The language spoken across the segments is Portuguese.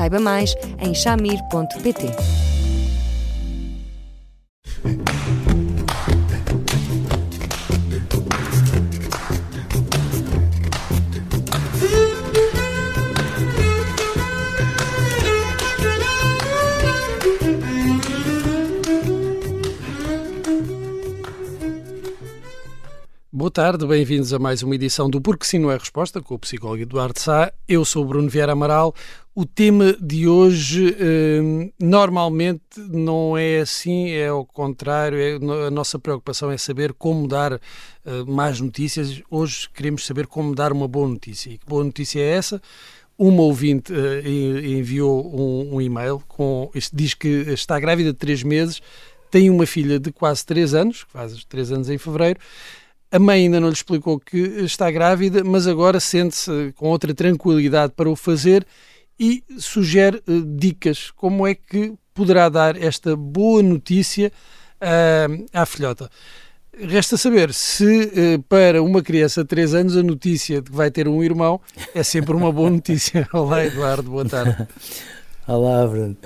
Saiba mais em chamir.pt. Boa tarde, bem-vindos a mais uma edição do Porque Sim Não é Resposta com o psicólogo Eduardo Sá. Eu sou Bruno Vieira Amaral. O tema de hoje eh, normalmente não é assim, é ao contrário. É, a nossa preocupação é saber como dar eh, mais notícias. Hoje queremos saber como dar uma boa notícia. E que boa notícia é essa? Uma ouvinte eh, enviou um, um, e-mail com diz que está grávida de 3 meses, tem uma filha de quase 3 anos, faz 3 anos em fevereiro a mãe ainda não lhe explicou que está grávida, mas agora sente-se com outra tranquilidade para o fazer e sugere uh, dicas como é que poderá dar esta boa notícia uh, à filhota. Resta saber se uh, para uma criança de 3 anos a notícia de que vai ter um irmão é sempre uma boa notícia. Olá, Eduardo, boa tarde. Olá, Bruno.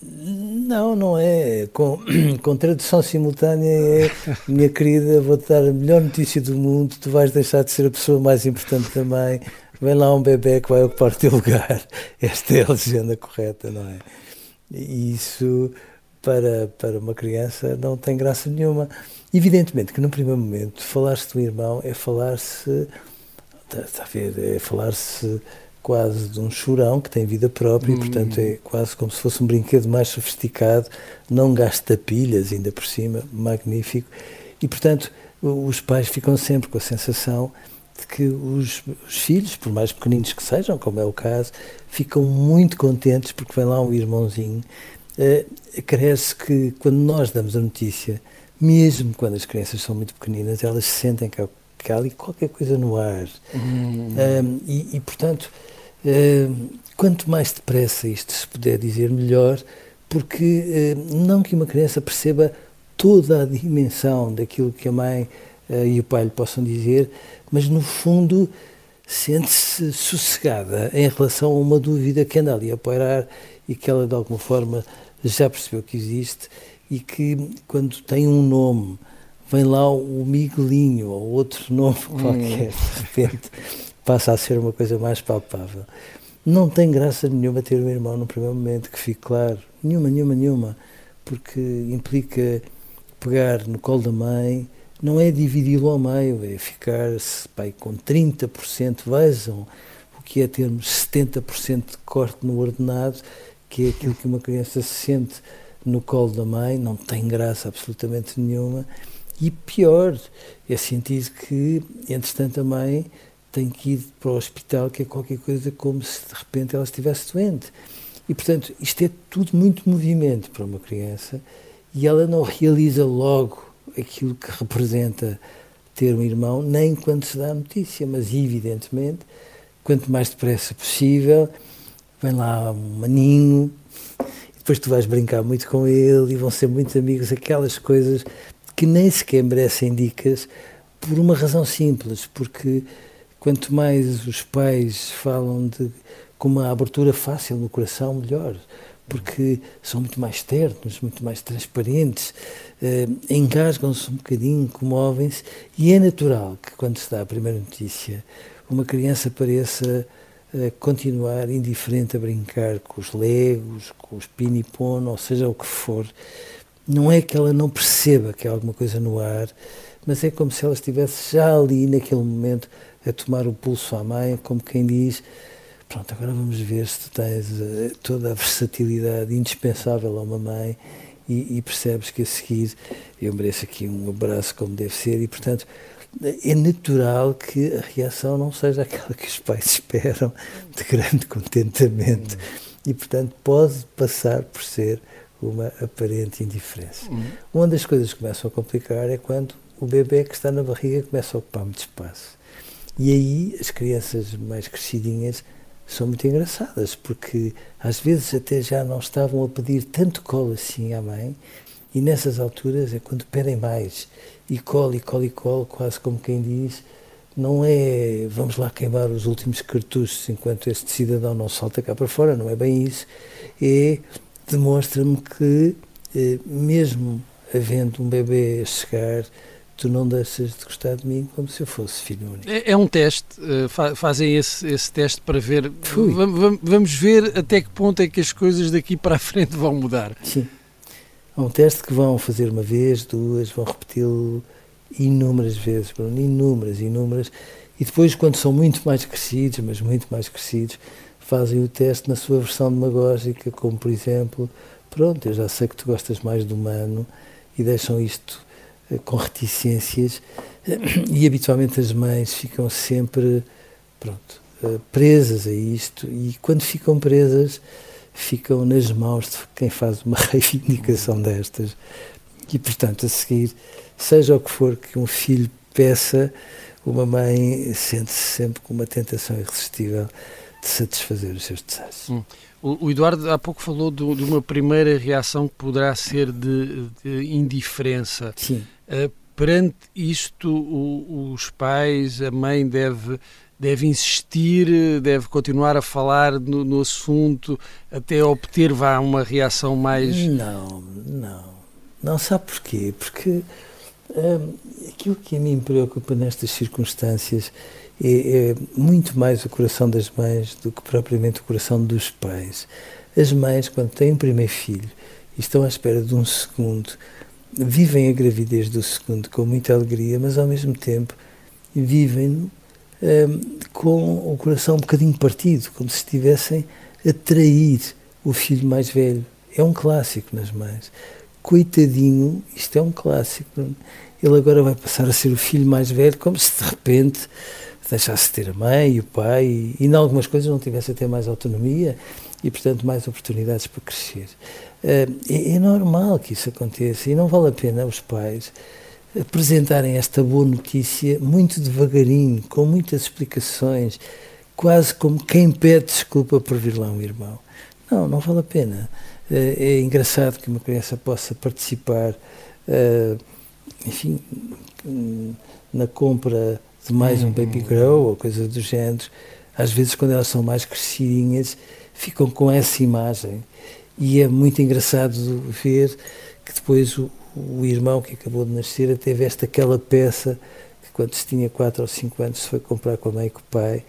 Não, não é. Com, com tradução simultânea é, minha querida, vou-te dar a melhor notícia do mundo, tu vais deixar de ser a pessoa mais importante também, vem lá um bebê que vai ocupar o teu lugar. Esta é a legenda correta, não é? E isso, para, para uma criança, não tem graça nenhuma. Evidentemente que, no primeiro momento, falar-se do irmão é falar-se. Está a ver? É falar-se quase de um chorão que tem vida própria hum. e, portanto, é quase como se fosse um brinquedo mais sofisticado, não gasta pilhas, ainda por cima, magnífico. E, portanto, os pais ficam sempre com a sensação de que os, os, filhos, por mais pequeninos que sejam, como é o caso, ficam muito contentes porque vem lá um irmãozinho. Uh, cresce que quando nós damos a notícia, mesmo quando as crianças são muito pequeninas, elas sentem que há ali qualquer coisa no ar. Hum. Um, e, e, portanto, quanto mais depressa isto se puder dizer, melhor, porque não que uma criança perceba toda a dimensão daquilo que a mãe uh, e o pai lhe possam dizer, mas no fundo sente-se sossegada em relação a uma dúvida que anda ali a pairar e que ela de alguma forma já percebeu que existe e que quando tem um nome vem lá o Miguelinho ou outro nome qualquer, hum. de repente passa a ser uma coisa mais palpável. Não tem graça nenhuma ter um irmão no primeiro momento, que fique claro. Nenhuma, nenhuma, nenhuma. Porque implica pegar no colo da mãe, não é dividi-lo ao meio, é ficar-se com 30%, vejam o que é termos 70% de corte no ordenado, que é aquilo que uma criança se sente no colo da mãe, não tem graça absolutamente nenhuma. E pior, é sentir que, entretanto, a mãe tem que ir para o hospital, que é qualquer coisa como se de repente ela estivesse doente. E, portanto, isto é tudo muito movimento para uma criança e ela não realiza logo aquilo que representa ter um irmão, nem quando se dá a notícia, mas evidentemente, quanto mais depressa possível, vem lá um maninho, depois tu vais brincar muito com ele e vão ser muitos amigos, aquelas coisas que nem sequer merecem dicas, por uma razão simples, porque quanto mais os pais falam de com uma abertura fácil no coração, melhor, porque são muito mais ternos, muito mais transparentes, eh, engasgam-se um bocadinho, comovem-se, e é natural que quando se dá a primeira notícia, uma criança pareça eh, continuar indiferente a brincar com os legos, com os pinipon, ou seja o que for. Não é que ela não perceba que há alguma coisa no ar, mas é como se ela estivesse já ali naquele momento a tomar o pulso à mãe, como quem diz: Pronto, agora vamos ver se tu tens uh, toda a versatilidade indispensável a uma mãe e, e, percebes que a seguir eu mereço aqui um abraço como deve ser e, portanto, é natural que a reação não seja aquela que os pais esperam de grande contentamento. e, portanto, pode passar por ser uma aparente indiferença. Uhum. Uma das coisas que começam a complicar é quando o bebê que está na barriga começa a ocupar muito espaço. E aí as crianças mais crescidinhas são muito engraçadas, porque às vezes até já não estavam a pedir tanto colo assim à mãe, e nessas alturas é quando pedem mais, e colo, e colo, e colo, quase como quem diz, não é vamos lá queimar os últimos cartuchos enquanto este cidadão não salta cá para fora, não é bem isso, é demonstra-me que eh, mesmo havendo um bebê a chegar tu não deixas de gostar de mim como se eu fosse filho único. É, é um teste, uh, fa fazem esse, esse teste para ver. Vamos, vamos ver até que ponto é que as coisas daqui para a frente vão mudar. Sim. É um teste que vão fazer uma vez, duas, vão repeti-lo inúmeras vezes, Bruno, inúmeras, inúmeras. E depois, quando são muito mais crescidos, mas muito mais crescidos, fazem o teste na sua versão demagógica, como por exemplo, pronto, eu já sei que tu gostas mais do humano e deixam isto com reticências e habitualmente as mães ficam sempre pronto, eh, presas a isto e quando ficam presas ficam nas mãos de quem faz uma reivindicação destas e portanto a seguir seja o que for que um filho peça uma mãe sente-se sempre com uma tentação irresistível de satisfazer os seus desejos. Hum. O, Eduardo há pouco falou de, de, uma primeira reação que poderá ser de, de indiferença. Sim. Uh, perante isto, o, os pais, a mãe deve, deve insistir, deve continuar a falar no, no assunto até obter vá, uma reação mais. Não, não. Não sabe porquê? Porque hum, aquilo que a mim preocupa nestas circunstâncias é, é, muito mais o coração das mães do que propriamente o coração dos pais. As mães, quando têm um primeiro filho e estão à espera de um segundo, vivem a gravidez do segundo com muita alegria, mas ao mesmo tempo vivem um, com o coração um bocadinho partido, como se estivessem a trair o filho mais velho. É um clássico nas mães. Coitadinho, isto é um clássico. Ele agora vai passar a ser o filho mais velho, como se de repente deixasse de ter a mãe e o pai e, e em algumas coisas não tivesse a ter mais autonomia e, portanto, mais oportunidades para crescer. Uh, é, é, normal que isso aconteça e não vale a pena os pais apresentarem esta boa notícia muito devagarinho, com muitas explicações, quase como quem pede desculpa por vir lá um irmão. Não, não vale a pena. Uh, é engraçado que uma criança possa participar, uh, enfim, na compra de mais um baby grow ou coisa do género. Às vezes, quando elas são mais crescidinhas, ficam com essa imagem. E é muito engraçado ver que depois o, o irmão que acabou de nascer até veste aquela peça que quando se tinha 4 ou 5 anos se foi comprar com a mãe e com o pai.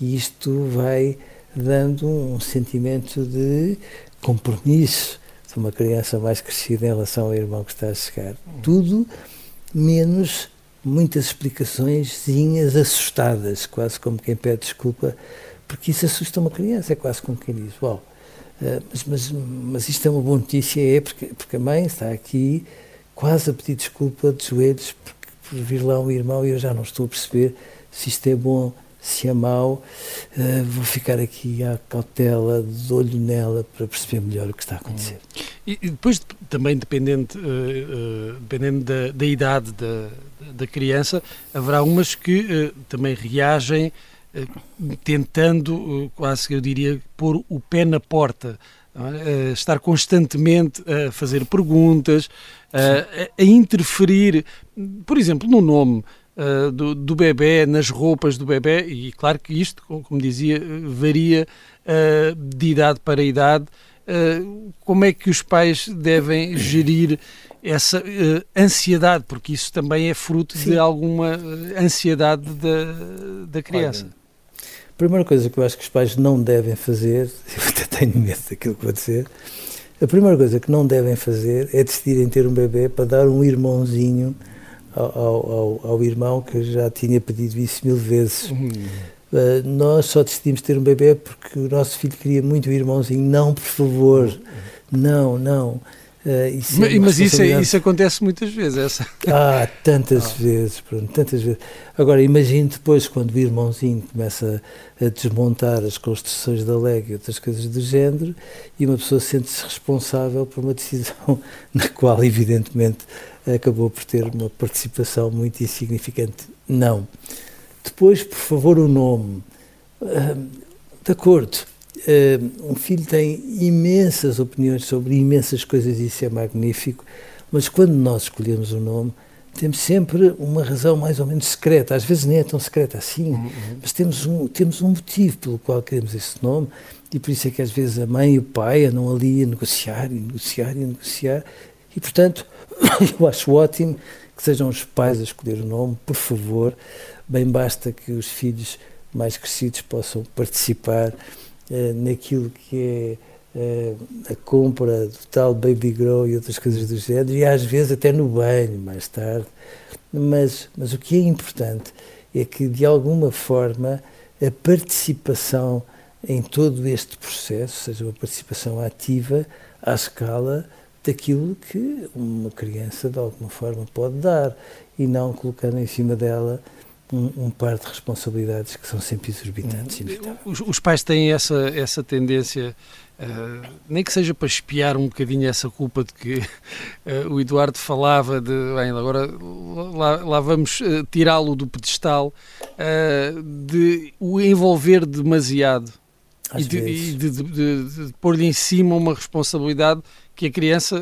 E isto vai dando um sentimento de compromisso de uma criança mais crescida em relação ao irmão que está a chegar. Tudo menos muitas explicações assustadas, quase como quem pede desculpa porque isso assusta uma criança, é quase como quem diz, uh, mas, mas, mas isto é uma boa notícia, é porque, porque a mãe está aqui quase a pedir desculpa de joelhos porque, por vir lá um irmão e eu já não estou a perceber se isto é bom, se é mau, uh, vou ficar aqui à cautela, de olho nela para perceber melhor o que está a acontecer. Hum. E, e depois, também dependendo, uh, dependendo da, da idade da, da criança, haverá umas que também reagem eh, tentando, eh, quase que eu diria, pôr o pé na porta, é? estar constantemente a fazer perguntas, a, a, interferir, por exemplo, no nome. Uh, do, do bebê, nas roupas do bebê, e claro que isto, como dizia, varia uh, de idade para idade. Uh, como é que os pais devem gerir essa ansiedade? Porque isso também é fruto Sim. de alguma ansiedade da, da criança. Olha, primeira coisa que eu acho que os pais não devem fazer, eu até tenho medo daquilo que vou dizer, a primeira coisa que não devem fazer é decidirem ter um bebê para dar um irmãozinho ao, ao, ao irmão que já tinha pedido isso mil vezes. Uhum. Uh, nós só decidimos ter um bebê porque o nosso filho queria muito um irmãozinho. Não, por favor, uhum. não, não. Uh, isso é mas isso, é, isso, acontece muitas vezes. Essa. Ah, tantas ah. vezes, pronto, tantas vezes. Agora, imagine depois quando o irmãozinho começa a desmontar as construções da LEG e outras coisas do género e uma pessoa sente-se responsável por uma decisão na qual, evidentemente, acabou por ter uma participação muito insignificante. Não. Depois, por favor, o nome. Uh, de acordo um filho tem imensas opiniões sobre imensas coisas e isso é magnífico, mas quando nós escolhemos o um nome, temos sempre uma razão mais ou menos secreta, às vezes nem é tão secreta assim, uhum. mas temos um, temos um motivo pelo qual queremos esse nome e por isso é que às vezes a mãe e o pai andam ali a negociar e negociar e negociar e portanto eu acho ótimo que sejam os pais a escolher o nome, por favor, bem basta que os filhos mais crescidos possam participar eh, naquilo que é uh, a compra do tal baby grow e outras coisas do género, e às vezes até no banho mais tarde. Mas, mas o que é importante é que, de alguma forma, a participação em todo este processo, seja uma participação ativa à escala daquilo que uma criança de alguma forma pode dar e não colocando em cima dela um, um, par de responsabilidades que são sempre exorbitantes. Uhum. Os, os, pais têm essa, essa tendência, uh, nem que seja para espiar um bocadinho essa culpa de que uh, o Eduardo falava de, bem, agora lá, lá vamos uh, tirá-lo do pedestal, de o envolver demasiado. Às e de, de, de, de pôr-lhe em cima uma responsabilidade que a criança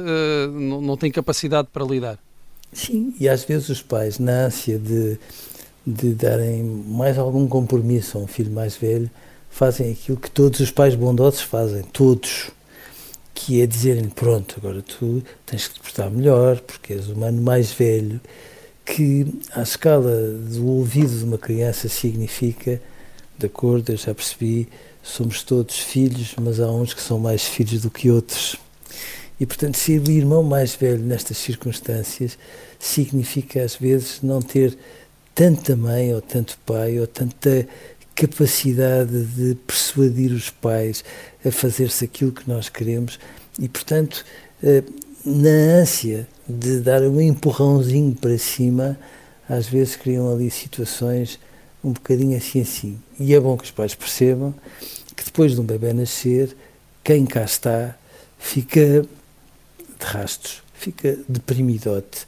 não, não tem capacidade para lidar. Sim, e às vezes os pais, na ânsia de de darem mais algum compromisso a um filho mais velho, fazem aquilo que todos os pais bondosos fazem, todos, que é dizerem pronto, agora tu tens que te portar melhor, porque és o humano mais velho, que à escala do ouvido de uma criança significa, de acordo, eu já percebi, somos todos filhos, mas há uns que são mais filhos do que outros. E, portanto, ser o irmão mais velho nestas circunstâncias significa, às vezes, não ter tanta mãe ou tanto pai ou tanta capacidade de persuadir os pais a fazer-se aquilo que nós queremos e, portanto, eh, na ânsia de dar um empurrãozinho para cima, às vezes criam ali situações um bocadinho assim assim. E é bom que os pais percebam que depois de um bebê nascer, quem cá está fica de rastos, fica deprimidote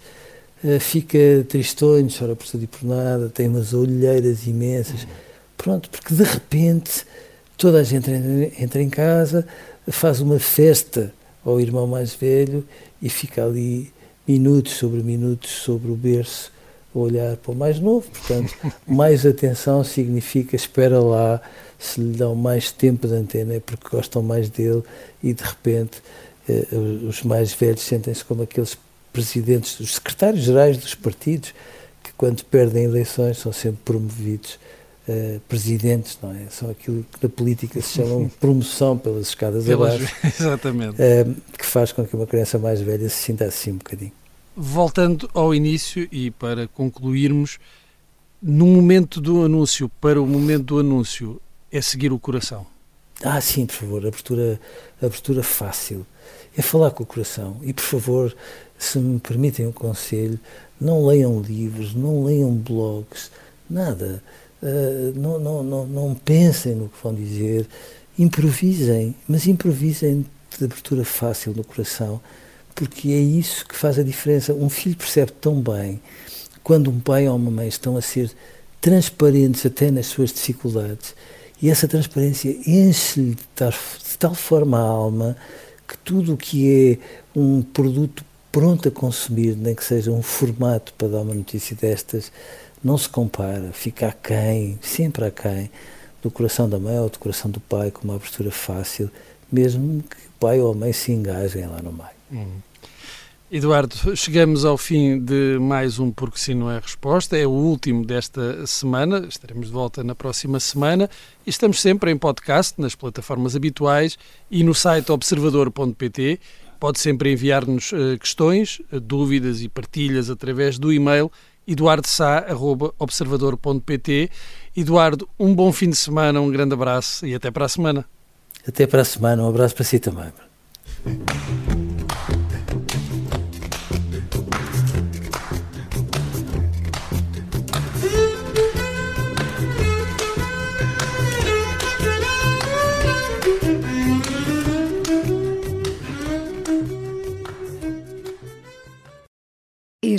fica tristonho, chora por tudo e por nada, tem umas olheiras imensas. Pronto, porque de repente toda a gente entra em casa, faz uma festa ao irmão mais velho e fica ali minutos sobre minutos sobre o berço a olhar para o mais novo. Portanto, mais atenção significa espera lá, se lhe dão mais tempo de antena é porque gostam mais dele e de repente eh, os mais velhos sentem-se como aqueles presidentes, os secretários-gerais dos partidos, que quando perdem eleições são sempre promovidos uh, presidentes, não é? São aquilo que na política se chama promoção pelas escadas pelas, abaixo. Exatamente. Uh, que faz com que uma criança mais velha se sinta assim um bocadinho. Voltando ao início e para concluirmos, no momento do anúncio, para o momento do anúncio, é seguir o coração. Ah, sim, por favor, abertura, abertura fácil. É falar com o coração. E, por favor, se me permitem um conselho, não leiam livros, não leiam blogs, nada. Uh, não, não, não, não pensem no que vão dizer, improvisem, mas improvisem de abertura fácil no coração, porque é isso que faz a diferença. Um filho percebe tão bem quando um pai ou uma mãe estão a ser transparentes até nas suas dificuldades, e essa transparência enche-lhe de, de tal forma a alma que tudo o que é um produto pronto a consumir, nem que seja um formato para dar uma notícia destas, não se compara, fica aquém, sempre aquém, do coração da mãe ou do coração do pai, com uma abertura fácil, mesmo que o pai ou a mãe se engajem lá no meio. Hum. Eduardo, chegamos ao fim de mais um Porque Sim Não é Resposta, é o último desta semana, estaremos de volta na próxima semana estamos sempre em podcast, nas plataformas habituais e no site observador.pt Pode sempre enviar-nos uh, questões, uh, dúvidas e partilhas através do e-mail eduardosá.observador.pt. Eduardo, um bom fim de semana, um grande abraço e até para a semana. Até para a semana, um abraço para si também.